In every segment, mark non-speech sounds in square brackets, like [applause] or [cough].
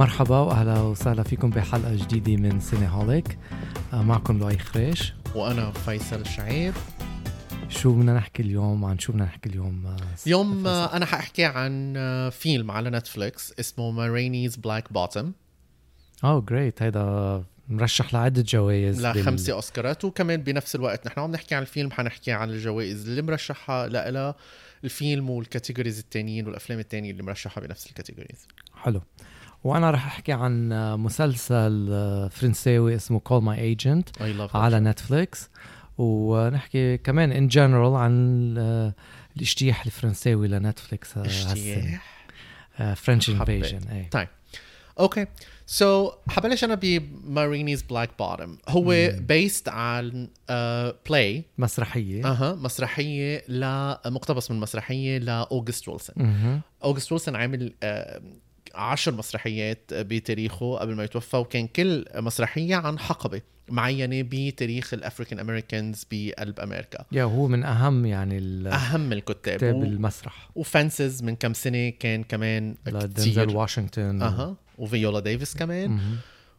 مرحبا وأهلا وسهلا فيكم بحلقة جديدة من Cineholic. معكم لؤي خريش. وأنا فيصل شعيب. شو بدنا نحكي اليوم؟ عن شو بدنا نحكي اليوم؟ اليوم أنا حأحكي عن فيلم على Netflix اسمه Ma Rainey's Black Bottom oh great هيدا مرشح لعدة جوائز لخمسة بال... أوسكارات وكمان بنفس الوقت نحن عم نحكي عن الفيلم حنحكي عن الجوائز اللي مرشحها لها الفيلم وال categories التانيين والأفلام التانية اللي مرشحها بنفس ال categories حلو. وأنا رح أحكي عن مسلسل فرنساوي اسمه Call My Agent على نتفليكس ونحكي كمان in general عن الاجتياح الفرنساوي لنتفليكس اجتياح؟ French invasion طيب. okay so حبلش أنا ب Ma Rainey's Black Bottom. هو based عن play مسرحية. أها مسرحية لمقتبس من مسرحية لاوغست ويلسون اوغست ويلسون عامل uh, عشر مسرحيات بتاريخه قبل ما يتوفى وكان كل مسرحية عن حقبة معينة بتاريخ ال African Americans بقلب أمريكا. يا هو من أهم يعني أهم الكتاب. كتاب. المسرح. و Fences من كم سنة كان كمان دنزل واشنطن. أها. وفيولا ديفيس كمان.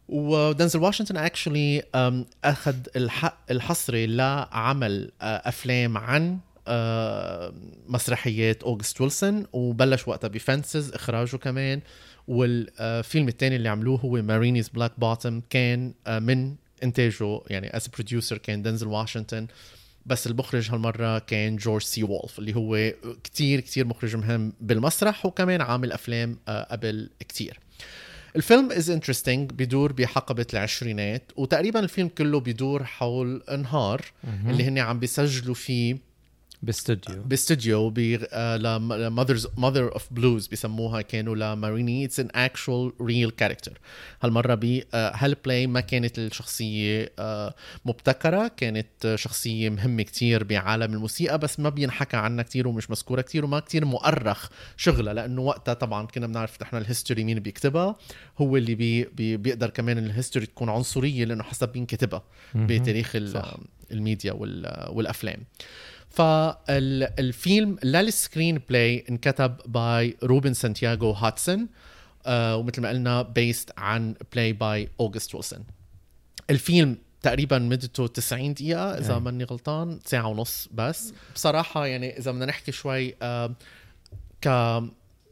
ودنزل واشنطن actually أخذ الحق الحصري لعمل أفلام عن مسرحيات أوغست ويلسون وبلش وقتها ب Fences إخراجه كمان. والفيلم الثاني اللي عملوه هو Ma Rainey's Black Bottom كان من إنتاجه يعني as producer كان دنزل واشنطن. بس المخرج هالمرة كان جورج سي وولف اللي هو كتير كتير مخرج مهم بالمسرح وكمان عامل أفلام قبل كتير. الفيلم is interesting بدور بحقبة العشرينات وتقريبا الفيلم كله بدور حول نهار اللي هن عم بيسجلوا فيه باستوديو باستوديو ب mother's mother of blues بسموها كانوا ل Ma Rainey it's an actual real character هالمرة ب هال play ما كانت الشخصية آه، مبتكرة. كانت شخصية مهمة كتير بعالم الموسيقى بس ما بينحكى عنها كتير ومش مذكورة كتير وما كتير مؤرخ شغلها لأنه وقتها طبعا كلنا بنعرف نحن ال history مين بيكتبها. هو اللي بي بي بيقدر كمان ال history تكون عنصرية لأنه حسب مين كتبها بتاريخ الميديا والأفلام. فالفيلم لل screenplay انكتب by روبن سانتياغو هاتسون آه ومثل ما قلنا based عن play by اوغست ويلسون الفيلم تقريبا مدته 90 دقيقة إذا ماني غلطان ساعة ونص بس. بصراحة يعني إذا بدنا نحكي شوي آه ك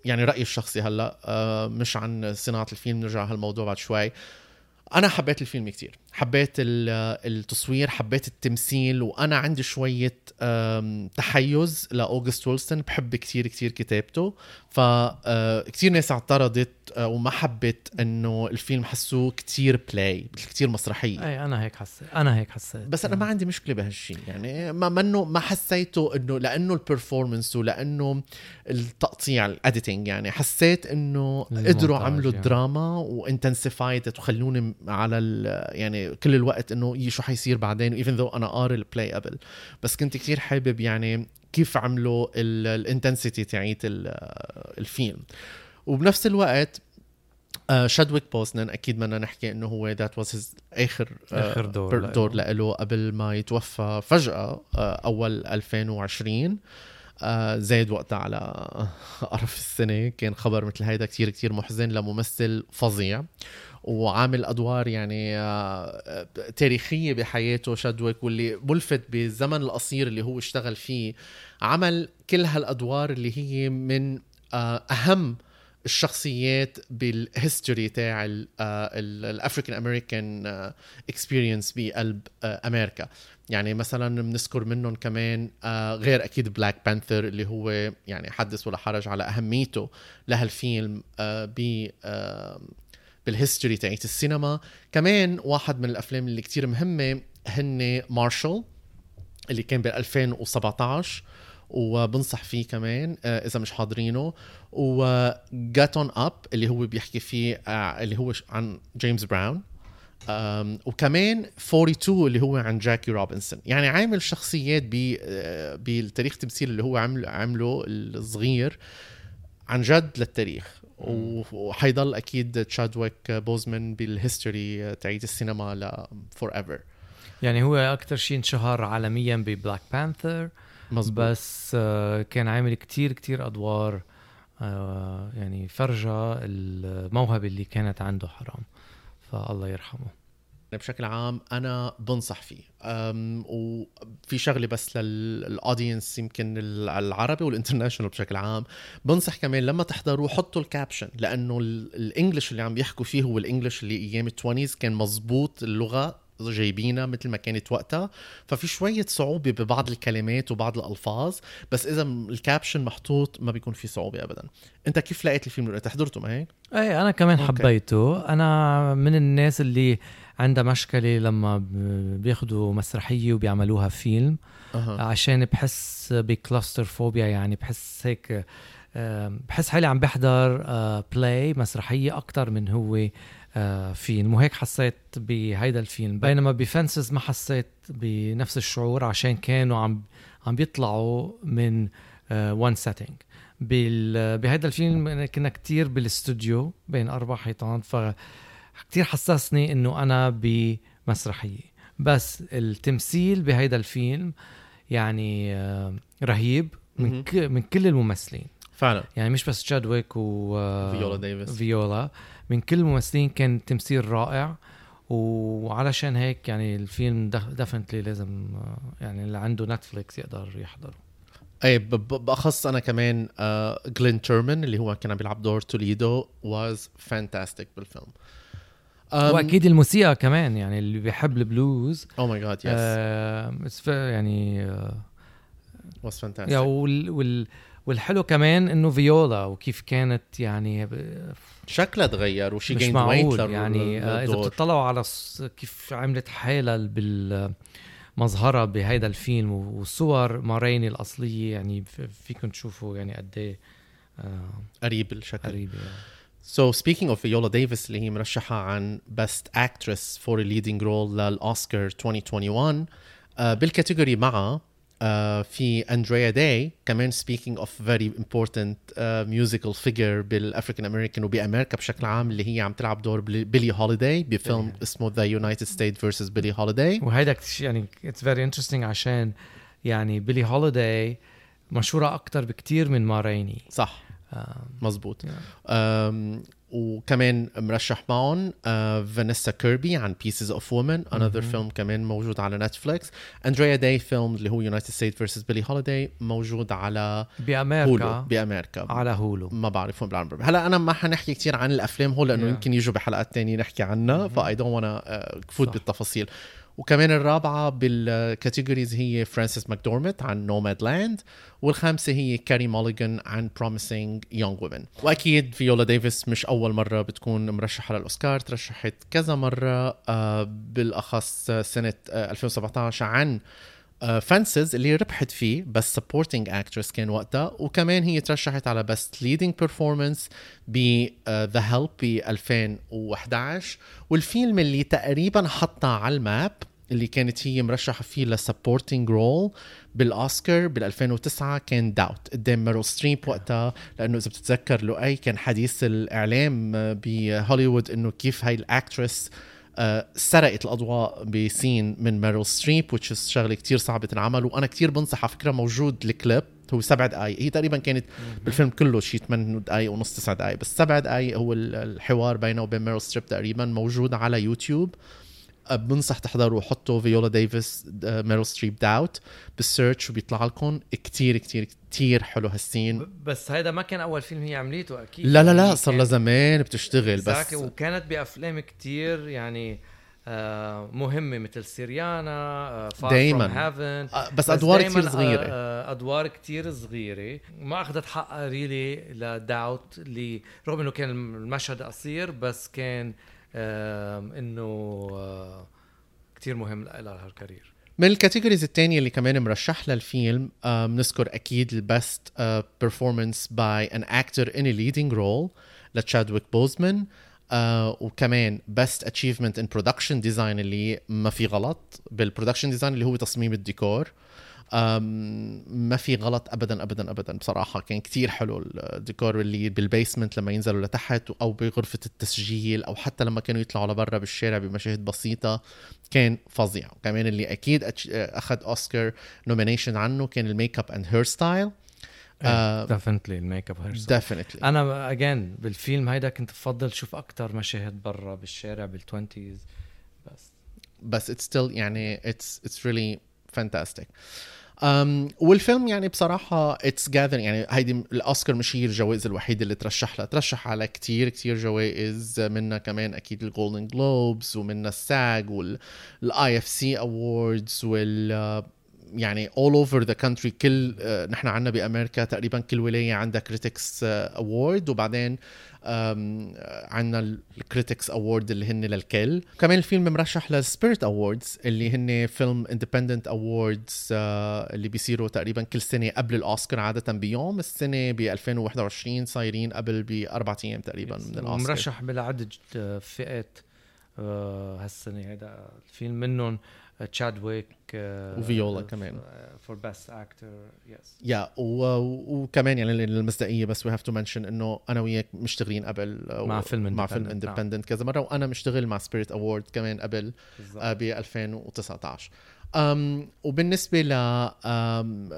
يعني رأيي الشخصي هلأ آه مش عن صناعة الفيلم نرجع هالموضوع بعد شوي. أنا حبيت الفيلم كتير. حبيت التصوير حبيت التمثيل وأنا عندي شوية تحيز لأوغست ويلسون بحب كتير كتير كتابته. فكتير ناس اعترضت آه، وما حبت إنه الفيلم حسوه كتير play كتير مسرحية. أي أنا هيك حسيت أنا هيك حسيت. بس أنا ما عندي مشكلة بهالشيء يعني ما منه ما حسيته إنه لأنه ال performance ولأنه التقطيع ال editing يعني حسيت إنه قدروا عملوا يعني. دراما و intensified وخلوني على يعني كل الوقت إنه شو حيصير بعدين even though أنا قاري ال play قبل. بس كنت كتير حابب يعني كيف عملوا ال intensity تاعيت الفيلم وبنفس الوقت تشادويك uh, بوزمان أكيد بدنا نحكي إنه هو that was آخر uh, آخر دور دور له. قبل ما يتوفى فجأة uh, أول 2020 آه زاد وقتها على [laughs] قرف السنة. كان خبر مثل هيدا كتير كتير محزن لممثل فظيع. وعامل أدوار يعني آه، تاريخية بحياته تشادويك واللي ملفت بالزمن القصير اللي هو اشتغل فيه عمل كل هالأدوار اللي هي من آه، أهم الشخصيات بال history تاع ال African American experience بقلب آه، أمريكا. يعني مثلا بنذكر منهم كمان غير أكيد Black Panther اللي هو يعني حدث ولا حرج على أهميته لهالفيلم ب بال history تاعت السينما. كمان واحد من الأفلام اللي كتير مهمة هن Marshall اللي كان بال 2017 وبنصح فيه كمان آه، إذا مش حاضرينه و Get on Up اللي هو بيحكي فيه آه، اللي هو عن جيمس براون وكمان 42 اللي هو عن جاكي روبنسون يعني عامل شخصيات آه، بالتاريخ التمثيل اللي هو عمل عمله الصغير عن جد للتاريخ. وحيضل أكيد تشادويك بوزمان بال history تاعت السينما ل forever يعني هو أكثر شيء انشهر عالميا ب Black Panther مزبوط. بس آه، كان عامل كتير كتير أدوار آه، يعني فرجى الموهبة اللي كانت عنده حرام فالله يرحمه بشكل عام أنا بنصح فيه. وفي شغلة بس لل audience يمكن العربي وال international بشكل عام بنصح كمان لما تحضروا حطوا ال caption لأنه ال English اللي عم بيحكوا فيه هو ال English اللي أيام ال twenties كان مزبوط اللغة جايبينها مثل ما كانت وقتها. ففي شوية صعوبة ببعض الكلمات وبعض الألفاظ بس إذا ال caption محطوط ما بيكون في صعوبة أبدا. أنت كيف لقيت الفيلم؟ أنت حضرته ما هيك؟ إيه أنا كمان okay. حبيته. أنا من الناس اللي عندها مشكلة لما بياخدوا مسرحية وبيعملوها فيلم أه. عشان بحس ب claustrophobia يعني بحس هيك بحس حالي عم بحضر play آه، مسرحية أكتر من هو آه، فيلم. وهيك حسيت بهيدا الفيلم. بينما ب Fences ما حسيت بنفس الشعور عشان كانوا عم عم بيطلعوا من one setting بهيدا الفيلم كنا كتير بالاستوديو بين أربع حيطان. ف كتير حسسني إنه أنا بمسرحية. بس التمثيل بهيدا الفيلم يعني آه، رهيب من من كل الممثلين. فعلا. يعني مش بس تشادويك و فيولا ديفيس. فيولا. من كل الممثلين كان تمثيل رائع. وعلشان هيك يعني الفيلم definitely لازم آه، يعني اللي عنده نتفليكس يقدر يحضره. أي بأخص أنا كمان غلين تيرمان اللي هو كان بيلعب دور توليدو was fantastic بالفيلم. وأكيد الموسيقى كمان يعني اللي بيحب البلوز. oh my God yes يعني was uh, fantastic وال, وال والحلو كمان إنه فيولا وكيف كانت يعني شكلها تغير وشي مش معقول يعني آه، إذا بتطلعوا على كيف عملت حالها بالمظهر بهيدا الفيلم وصور ما ريني الأصلية يعني فيكم تشوفوا يعني قد إيه قريب الشكل. قريب so speaking of فيولا ديفيس اللي هي مرشحه عن best actress for leading role للاوسكار 2021 uh, بال category معها uh, في اندريا داي كمان speaking of very important uh, musical figure بال African American وبامريكا بشكل عام اللي هي عم تلعب دور بيلي هوليداي بفيلم اسمه The United States versus بيلي هوليداي وهيدا يعني it's very interesting عشان يعني بيلي هوليداي مشهورة أكثر بكثير من ما ريني. صح. مزبوط. وكمان مرشح معهم فانيسا كيربي عن Pieces of a Woman another فيلم كمان موجود على نتفليكس اندريا داي فيلم اللي هو United States versus بيلي هوليداي موجود على بأمريكا. Hulu بأمريكا. على Hulu ما بعرف وين بالعالم هلا أنا ما حنحكي كثير عن الأفلام هول لأنه yeah. يمكن يجوا بحلقات تانية نحكي عنها ف I don't wanna فوت بالتفاصيل. وكمان الرابعة بال categories هي فرانسيس ماكدورمند عن Nomadland والخامسة هي كاري موليغان عن Promising Young Woman وأكيد فيولا ديفيس مش أول مرة بتكون مرشحة للأوسكار ترشحت كذا مرة آه، بالأخص سنة 2017 آه، عن Fences اللي ربحت فيه بس supporting actress كان وقتها. وكمان هي ترشحت على best leading performance ب The Help ب 2011 والفيلم اللي تقريبا حطها على ال map اللي كانت هي مرشحة فيه ل supporting role بالأوسكار بال 2009 كان داوت قدام ميرل ستريب وقتها لأنه إذا بتتذكر لؤي كان حديث الإعلام بهوليوود إنه كيف هاي ال actress آه، سرقت الأضواء بسين من ميرل ستريب which is شغلة كتير صعبة تنعمل وأنا كتير بنصح على فكرة موجود الكليب هو سبع دقائق هي تقريبا كانت بالفيلم كله شيء 8 دقائق ونص 9 دقائق بس سبع دقائق هو الحوار بينه وبين ميرل ستريب تقريبا موجود على يوتيوب. بنصح تحضروا حطوا فيولا ديفيس ميرل ستريب Doubt بال search وبيطلع لكم كتير كتير كتير حلو هال scene. بس هيدا ما كان أول فيلم هي عمليته أكيد. لا لا لا يعني صار لها زمان بتشتغل بس وكانت بأفلام كتير يعني آه مهمة مثل سيريانا دائما آه بس أدوار كثير صغيرة. أدوار كثير صغيرة. ما أخذت حقها really ل Doubt اللي رغم انه كان المشهد قصير بس كان إنه آه، كتير مهم لها ال career من ال categories الثانية اللي كمان مرشح للفيلم بنذكر أكيد ال best performance by an actor in leading role لتشادويك بوزمان uh, وكمان best achievement in production design اللي ما في غلط بال production design اللي هو تصميم الديكور. uh, ما في غلط ابدا ابدا ابدا بصراحة. كان كتير حلو الديكور اللي بال basement لما ينزلوا لتحت أو بغرفة التسجيل أو حتى لما كانوا يطلعوا لبرا بالشارع بمشاهد بسيطة كان فظيع. وكمان اللي أكيد اخذ أوسكار nomination عنه كان ال makeup and hairstyle definitely ال makeup definitely أنا again بالفيلم هيدا كنت بفضل شوف أكثر مشاهد برا بالشارع بال twenties بس. بس it's still يعني it's it's really fantastic والفيلم يعني بصراحة it's gather يعني هيدي الأوسكار مش هي الجوائز الوحيدة اللي ترشح لها ترشح على كتير كتير جوائز منها كمان أكيد ال Golden Globes ومنها ال SAG وال IFC awards وال يعني all over the country كل آه، نحن عندنا بأمريكا تقريبا كل ولاية عندها critics award وبعدين عندنا ال critics award اللي هن للكل. كمان الفيلم مرشح لل Spirit Awards اللي هن فيلم independent awards اللي بيصيروا تقريبا كل سنة قبل الأوسكار عادة بيوم. السنة ب 2021 صايرين قبل باربع أيام تقريبا من الأوسكار. مرشح فئات آه، هالسنة هذا الفيلم منهم تشادويك وفيولا كمان. for best actor yes yeah وكمان يعني للمصداقيه بس we have to mention إنه أنا وياك مشتغلين قبل مع فيلم مع Film Independent كذا مرة وأنا مشتغل مع Spirit Award كمان قبل ب 2019 um, وبالنسبة ل um,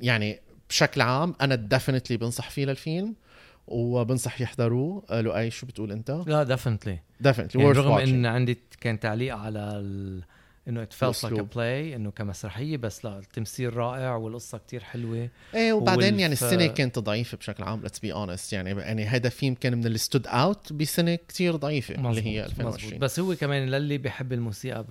يعني بشكل عام أنا definitely بنصح فيه للفيلم. وبنصح يحضروه لؤي شو بتقول أنت؟ لا definitely definitely يعني رغم إن عندي كان تعليق على ال... إنه it felt like play إنه كمسرحية بس لا التمثيل رائع والقصة كتير حلوة. إيه وبعدين والف... يعني السنة كانت ضعيفة بشكل عام let's be honest يعني يعني هذا فيلم كان من اللي stood out بسنة كتير ضعيفة مزبوط. اللي هي 2020 مزبوط. بس هو كمان للي بيحب الموسيقى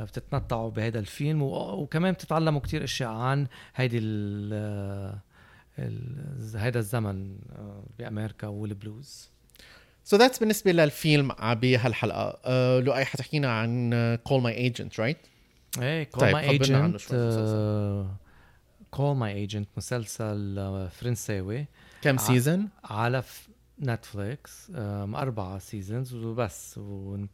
بتتمتعوا بهذا الفيلم وكمان بتتعلموا كتير أشياء عن هيدي ال هيدا الزمن آه، بأمريكا والبلوز. so so that's بالنسبة للفيلم بهالحلقه uh, لؤي حتحكينا عن Call My Agent right إيه Call My Agent Call My Agent مسلسل آه، فرنساوي. كم season على نتفليكس أربعة seasons وبس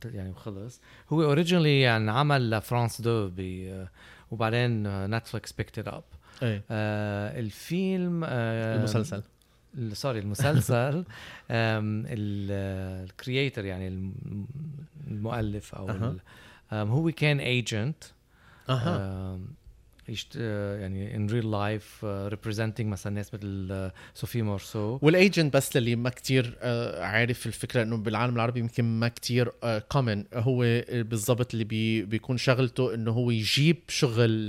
يعني وخلص. هو originally يعني عمل لفرانس دو آه، وبعدين نتفليكس picked it up الفيلم آه المسلسل sorry المسلسل [laughs] ال creator يعني المؤلف أو أه. هو كان agent أه. يشت يعني in real life representing مثلا ناس مثل آه، مورسو وال agent بس للي ما كتير آه، عارف الفكرة إنه بالعالم العربي يمكن ما كتير common آه، هو بالضبط اللي بي بيكون شغلته إنه هو يجيب شغل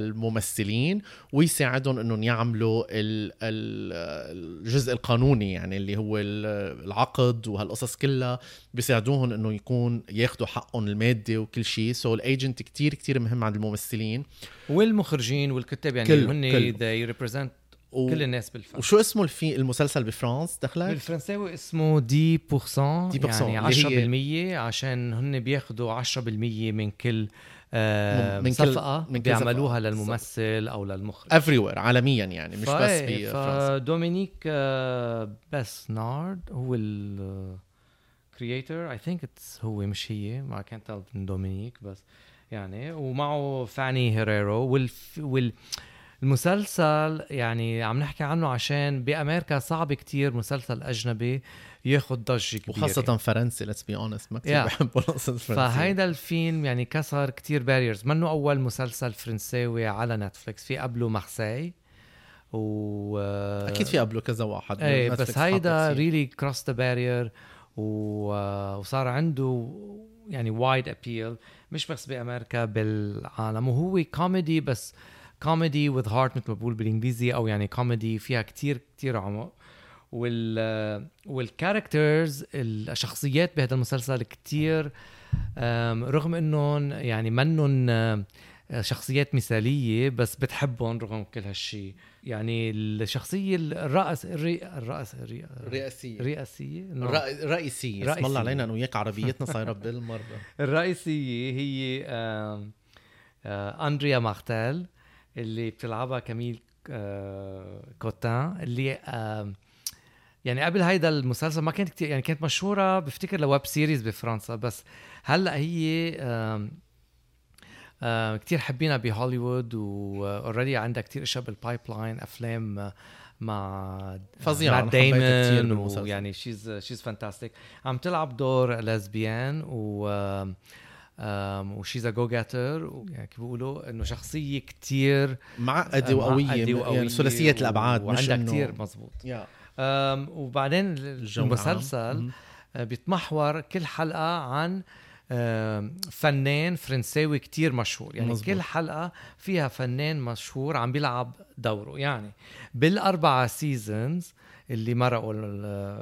للممثلين ويساعدهم إنهم يعملوا الجزء القانوني يعني اللي هو العقد وهالقصص كلها بيساعدوهم إنه يكون ياخذوا حقهم المادي وكل شيء. so ال agent كتير كتير مهم عند الممثلين. والمخرجين والكتاب يعني هن they represent و... كل الناس بالفن وشو اسمه الفي المسلسل بفرانس دخلك؟ بالفرنساوي اسمه دي بورسون دي بورسون يعني 10% عشان هن بياخذوا 10% من كل من صفقة كل من بيعملوها للممثل أو للمخرج. every عالميا يعني مش بس بفرنسا دومينيك آه بسنارد هو ال creator I think it's هو مش هي. ما كانت من دومينيك بس يعني. ومعه فاني هيريرو. والف وال المسلسل يعني عم نحكي عنه عشان بأمريكا صعب كتير مسلسل أجنبي. ياخذ ضجة كبيرة. وخاصة فرنسي let's be honest ما كثير yeah. بحبوا القصص الفرنسية. فهيدا الفيلم يعني كسر كتير barriers منه أول مسلسل فرنساوي على نتفليكس في قبله مارسي و أكيد في قبله كذا واحد. إيه بس هيدا really cross the barrier وصار عنده يعني wide appeal مش بس بأمريكا بالعالم. وهو كوميدي بس comedy with heart مثل ما بقول بالإنجليزي أو يعني كوميدي فيها كتير كتير عمق. وال وال characters الشخصيات بهذا المسلسل كتير رغم إنهم يعني منهم شخصيات مثالية بس بتحبهم رغم كل هالشيء يعني الشخصية الرأس الري... الرأس الري... الرئاسيه الرئاسيه نعم. الرئيسيه اسم الله علينا أنا وياك عربيتنا صايره بالمرة [laughs] الرئيسية هي آم... آه... أندريا مارتيل اللي بتلعبها كميل آه... كوتان اللي آم... يعني قبل هيدا المسلسل ما كانت كتير يعني كانت مشهورة بفتكر ل web series بفرنسا بس هلأ هي آم... آه كتير حبينا بهوليوود و already عندها كتير أشياء بال pipeline أفلام آه، مع فظيعة مع دايمون ويعني she's she's fantastic عم تلعب دور lesbian و و she's go-getter يعني كيف بيقولوا إنه شخصية كتير معقدة وقوية يعني ثلاثية الأبعاد وعندها كتير مزبوط yeah. وبعدين المسلسل آه، بيتمحور كل حلقة عن فنان فرنساوي كتير مشهور. يعني مزبوط. كل حلقة فيها فنان مشهور عم بيلعب دوره. يعني بالأربعة seasons اللي مرقوا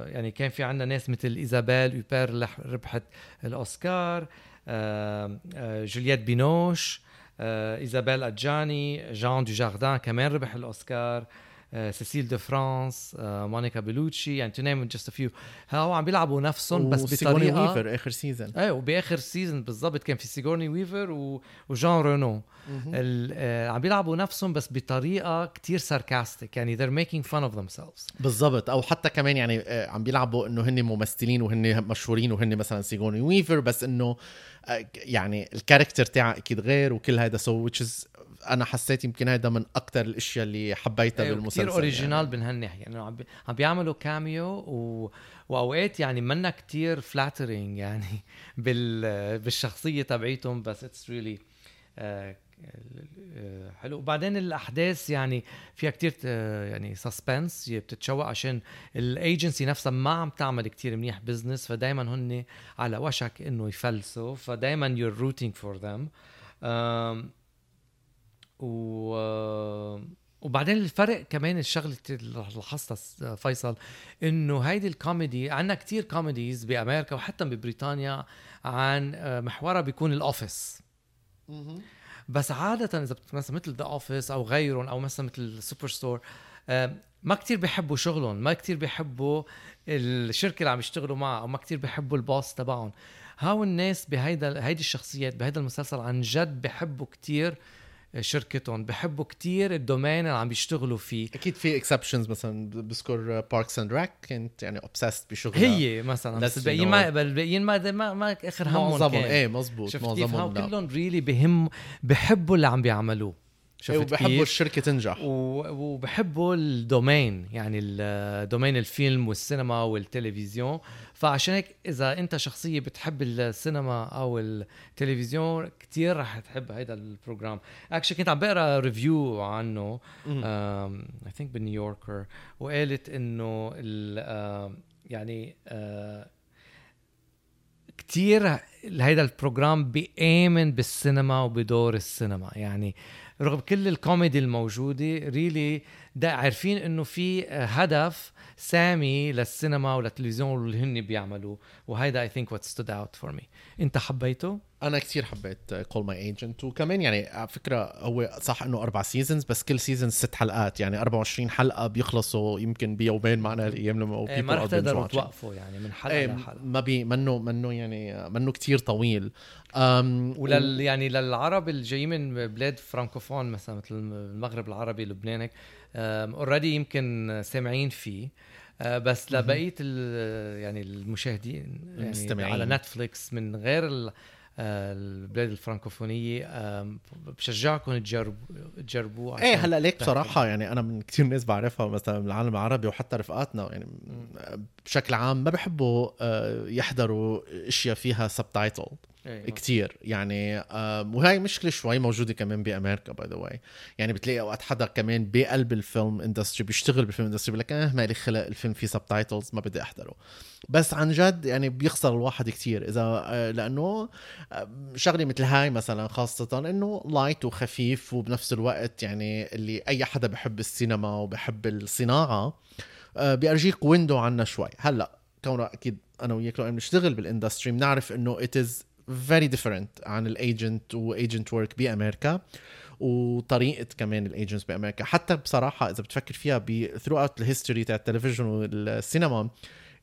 يعني كان في عندنا ناس مثل إيزابيل يوبير اللي ربحت الأوسكار جولييت بينوش إيزابيل أجاني جان دو جاردان كمان ربح الأوسكار سيسيل دو فرانس مونيكا بيلوتشي يعني to name just few how عم بيلعبوا نفسهم بس بطريقه ويفر آخر season إيه وبآخر season بالضبط كان في سيجورني ويفر و... وجان رونو ال... عم بيلعبوا نفسهم بس بطريقة كتير sarcastic يعني they're making fun of themselves. بالضبط. أو حتى كمان يعني عم بيلعبوا إنه هن ممثلين وهن مشهورين وهن مثلا سيجورني ويفر بس إنه يعني ال character تاعها أكيد غير وكل هذا سو which is أنا حسيت يمكن هذا من أكثر الأشياء اللي حبيتها أيوة بالمسلسل كثير original يعني. بهالناحيه يعني عم عم بيعملوا cameo و... وأوقات يعني منا كتير flattering يعني [laughs] بال... بالشخصية تبعيتهم بس it's really آه، حلو وبعدين الأحداث يعني فيها كتير يعني suspense بتتشوق عشان الايجنسي نفسها ما عم تعمل كتير منيح business فدايما هن على وشك إنه يفلسوا فدايما you're rooting for them و وبعدين الفرق كمان الشغلة اللي لاحظتها فيصل إنه هيدي الكوميدي عندنا كتير comedies بأمريكا وحتى ببريطانيا عن آه، محورها بيكون ال office بس عادة إذا مثلا مثل The Office أو غيرهم أو مثلا مثل Superstore ما كتير بيحبوا شغلهم ما كتير بيحبوا الشركة اللي عم يشتغلوا معها أو ما كتير بيحبوا ال boss تبعهم. how الناس بهيدا هيدي الشخصيات بهيدا المسلسل عن جد بيحبوا كتير شركتهم بحبوا كتير ال domaine اللي عم بيشتغلوا فيه. أكيد في exceptions مثلا بذكر Parks and Rec كنت يعني obsessed بشغلها. هي مثلا بس الباقيين ما الباقيين ما ما, ما آخر همهم معظمهم إيه مزبوط معظمهم كلهم really بهم بحبوا اللي عم بيعملوه. شفت وبحبوا الشركة تنجح. وبحبوا ال domain يعني ال domain الفيلم والسينما والتلفزيون. فعشان هيك إذا أنت شخصية بتحب السينما أو التلفزيون كتير رح تحب هذا ال program. actually كنت عم بقرأ review عنه I think بالنيويوركر وقالت إنه يعني كتير هيدا ال program بيآمن بالسينما وبدور السينما. يعني رغم كل الكوميدي الموجودة really عارفين إنه في هدف سامي للسينما وللتلفزيون واللي هن بيعملوه وهيدا I think what stood out for me انت حبيته؟ أنا كثير حبيت Call My Agent وكمان يعني على فكرة هو صح إنه أربع seasons بس كل season ست حلقات. يعني 24 حلقة بيخلصوا يمكن بيومين معنا الأيام لما إيه ما رح تقدروا توقفوا يعني من حلقة إيه لحلقة. ما بي منه منه يعني منه كثير طويل. ولل يعني للعرب اللي جايين من بلاد فرانكوفون مثلا مثل المغرب العربي لبنان هيك already يمكن سامعين فيه. آه، بس لبقيه يعني المشاهدين يعني على نتفليكس من غير آه، البلاد الفرنكوفونية بشجعكم تجربوا تجربوه إيه هلأ ليك بصراحة يعني أنا من كثير ناس بعرفها مثلا من العالم العربي وحتى رفقاتنا يعني بشكل عام ما بحبوا آه، يحضروا أشياء فيها subtitle أيه. كتير. يعني آه وهي مشكلة شوي موجودة كمان بأمريكا by the way يعني بتلاقي أوقات حدا كمان بقلب ال film industry بيشتغل بال film industry بيقول لك آه مالي خلق الفيلم فيه subtitles ما بدي أحضره. بس عن جد يعني بيخسر الواحد كتير. إذا آه لأنه شغلة مثل هاي مثلا خاصة إنه light وخفيف وبنفس الوقت يعني اللي أي حدا بحب السينما وبحب الصناعة بيرجيك window عنا شوي. هلأ كونه أكيد أنا وياك لو بنشتغل بال industry بنعرف إنه it is very different عن ال agent و agent work بأمريكا وطريقة كمان ال agents بأمريكا حتى بصراحة إذا بتفكر فيها throughout ال history تاع التلفزيون والسينما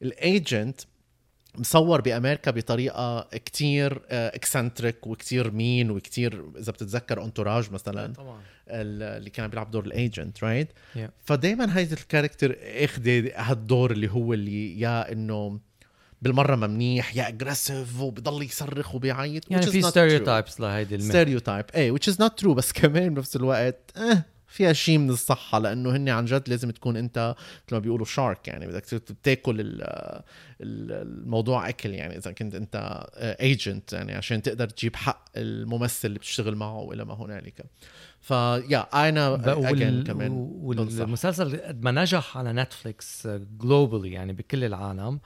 ال agent مصور بأمريكا بطريقة كتير eccentric وكتير mean وكتير إذا بتتذكر Entourage مثلا طبعا اللي كان بيلعب دور ال agent right right? yeah. فدائما هيدي ال character اخذ هالدور اللي هو اللي يا إنه بالمرة ما منيح يا aggressive وبضل يصرخ وبيعيط يعني في stereotypes لهيدي stereotype إيه which is not true بس كمان بنفس الوقت آه فيها شيء من الصحة لأنه هن عن جد لازم تكون أنت مثل ما بيقولوا shark يعني بدك تاكل الموضوع أكل يعني إذا كنت أنت agent يعني عشان تقدر تجيب حق الممثل اللي بتشتغل معه وإلى ما هنالك. فيا أنا وال... كمان والمسلسل قد ما نجح على نتفليكس globally يعني بكل العالم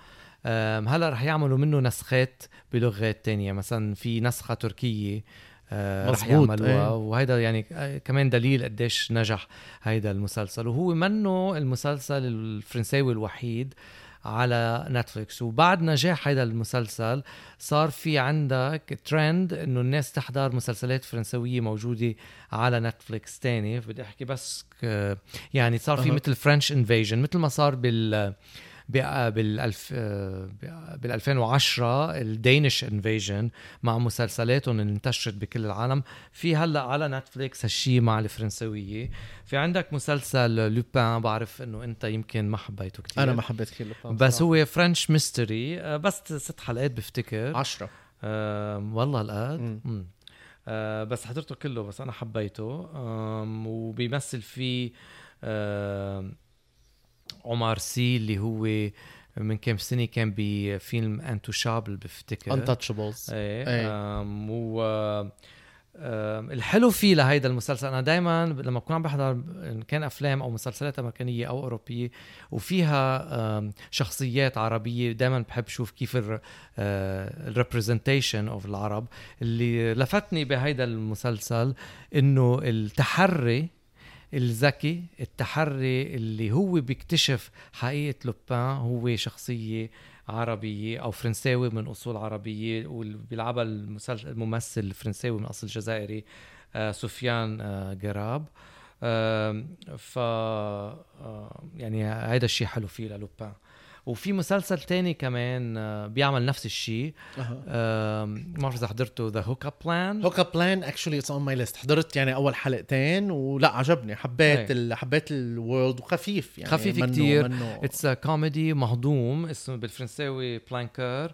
هلا رح يعملوا منه نسخات بلغات تانية مثلا في نسخة تركية آه رح يعملوها إيه. وهيدا يعني آه، كمان دليل قديش نجح هيدا المسلسل وهو منه المسلسل الفرنساوي الوحيد على نتفليكس وبعد نجاح هذا المسلسل صار في عندك ترند إنه الناس تحضر مسلسلات فرنسوية موجودة على نتفليكس تاني بدي أحكي بس يعني صار في أه. مثل French invasion مثل ما صار بال بالألف بال 2010 ال Danish invasion مع مسلسلاتهم اللي انتشرت بكل العالم. في هلأ على نتفليكس هالشيء مع الفرنسوية. في عندك مسلسل لوبان بعرف إنه أنت يمكن ما حبيته كثير أنا ما حبيت كثير لوبان بس هو French mystery بس ست حلقات بفتكر. عشرة. أه والله القد. أه بس حضرته كله بس أنا حبيته. وبيمثل فيه أه عمر سي اللي هو من كم سنة كان بفيلم انتو شابل بفتكر. انتشبلز إيه, إيه. و الحلو فيه لهيدا المسلسل. أنا دائما لما بكون عم بحضر إن كان أفلام أو مسلسلات أمريكانية أو أوروبية وفيها شخصيات عربية دائما بحب أشوف كيف ال representation of العرب اللي لفتني بهيدا المسلسل إنه التحري الذكي التحري اللي هو بيكتشف حقيقة لوبان هو شخصية عربية أو فرنساوي من أصول عربية وبيلعبها الممثل الفرنساوي من أصل جزائري آه، سفيان آه، جراب. ف آه، يعني هذا الشيء حلو فيه للوبان. وفي مسلسل تاني كمان آه، بيعمل نفس الشيء. أه. ما بعرف إذا حضرته ذا هوك اب بلان هوك اب بلان اكشولي اتس اون ماي ليست حضرت يعني أول حلقتين ولا عجبني. حبيت ال... حبيت ال world وخفيف يعني خفيف كثير it's comedy مهضوم اسمه بالفرنساوي Plan Coeur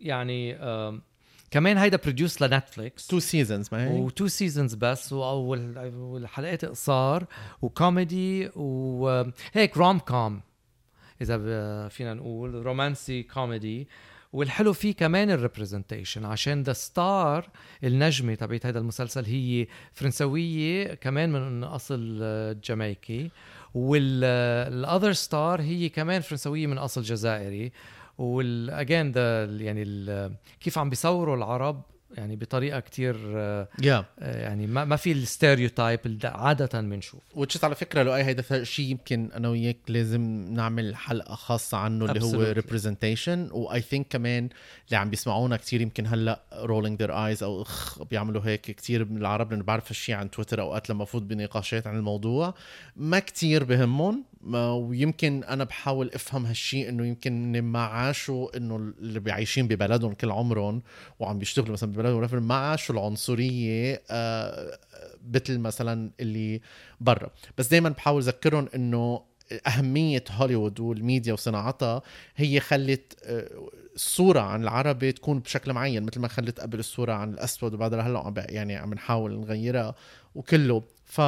يعني كمان هيدا produce لنتفليكس. two seasons ما هي؟ و two seasons بس والحلقات قصار وكوميدي وهيك rom com إذا فينا نقول رومانسي كوميدي. والحلو فيه كمان ال representation عشان the star النجمة تبعت هذا المسلسل هي فرنسوية كمان من أصل جامايكي. وال other star هي كمان فرنسوية من أصل جزائري. والاجين ده يعني كيف عم بيصوروا العرب يعني بطريقة كتير yeah. آه، يعني ما, ما في ال stereotype اللي عادة بنشوف وتشت على فكرة لو أي هيدا شيء يمكن أنا وياك لازم نعمل حلقة خاصة عنه اللي هو representation و I think كمان اللي عم بيسمعونا كتير يمكن هلأ rolling their eyes أو اخ بيعملوا هيك كتير من العرب لأنه بعرف هالشيء عن تويتر أوقات لما أفوت بنقاشات عن الموضوع. ما كتير بهمهم. ويمكن أنا بحاول أفهم هالشيء إنه يمكن ما عاشوا إنه اللي بيعيشين ببلدهم كل عمرهم وعم بيشتغلوا مثلا ببلدهم ما عاشوا العنصرية آه مثل مثلا اللي برا. بس دائما بحاول أذكرهم إنه أهمية هوليوود والميديا وصناعتها هي خلت آه، الصورة عن العربي تكون بشكل معين مثل ما خلت قبل الصورة عن الأسود وبعدها هلا يعني عم نحاول نغيرها وكله. ف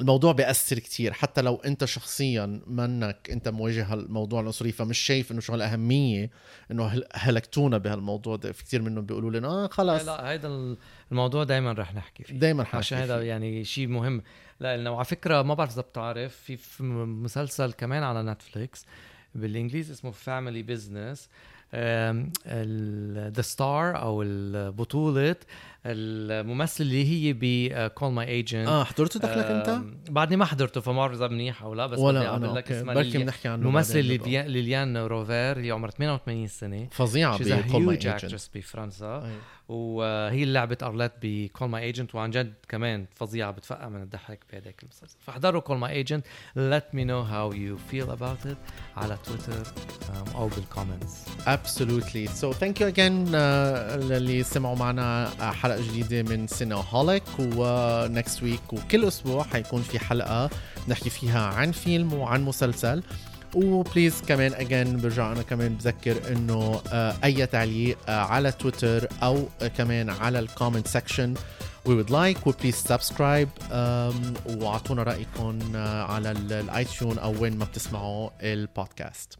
الموضوع بيأثر كتير حتى لو أنت شخصيا منك أنت مواجه هالموضوع العنصري فمش شايف إنه شو الاهميه إنه هلكتونا بهالموضوع ده. في كثير منهم بيقولوا لنا آه خلص لا هيدا الموضوع دائما رح نحكي فيه. دائما حنحكي عشان هذا يعني شيء مهم. لأنه وعلى فكرة ما بعرف إذا بتعرف في, في مسلسل كمان على Netflix بالإنجليزي اسمه Family Business the star أو البطوله الممثل اللي هي ب Call My Agent آه حضرته دخلك أنت؟ بعدني ما حضرته فما بعرف اذا منيح أو لا بس بدي أقول لك اسمها بركي بنحكي عنه الممثله ليليان روفير هي عمرها 88 سنة. فظيعة ب Call My Agent بفرنسا وهي اللي لعبت أرليت ب Call My Agent وعن جد كمان فظيعة بتفقع من الضحك بهذاك المسلسل. فاحضروا Call My Agent let me know how you feel about it على تويتر أو بال comments absolutely. So thank you again uh, للي سمعوا معنا حلقة جديدة من Cinemaholic و next week وكل أسبوع حيكون في حلقة نحكي فيها عن فيلم وعن مسلسل. و please كمان اجين برجع أنا كمان بذكر إنه آه، أي تعليق آه، على تويتر أو كمان على ال comment section we would like و please subscribe وأعطونا رأيكم على ال iTunes أو وين ما بتسمعوا البودكاست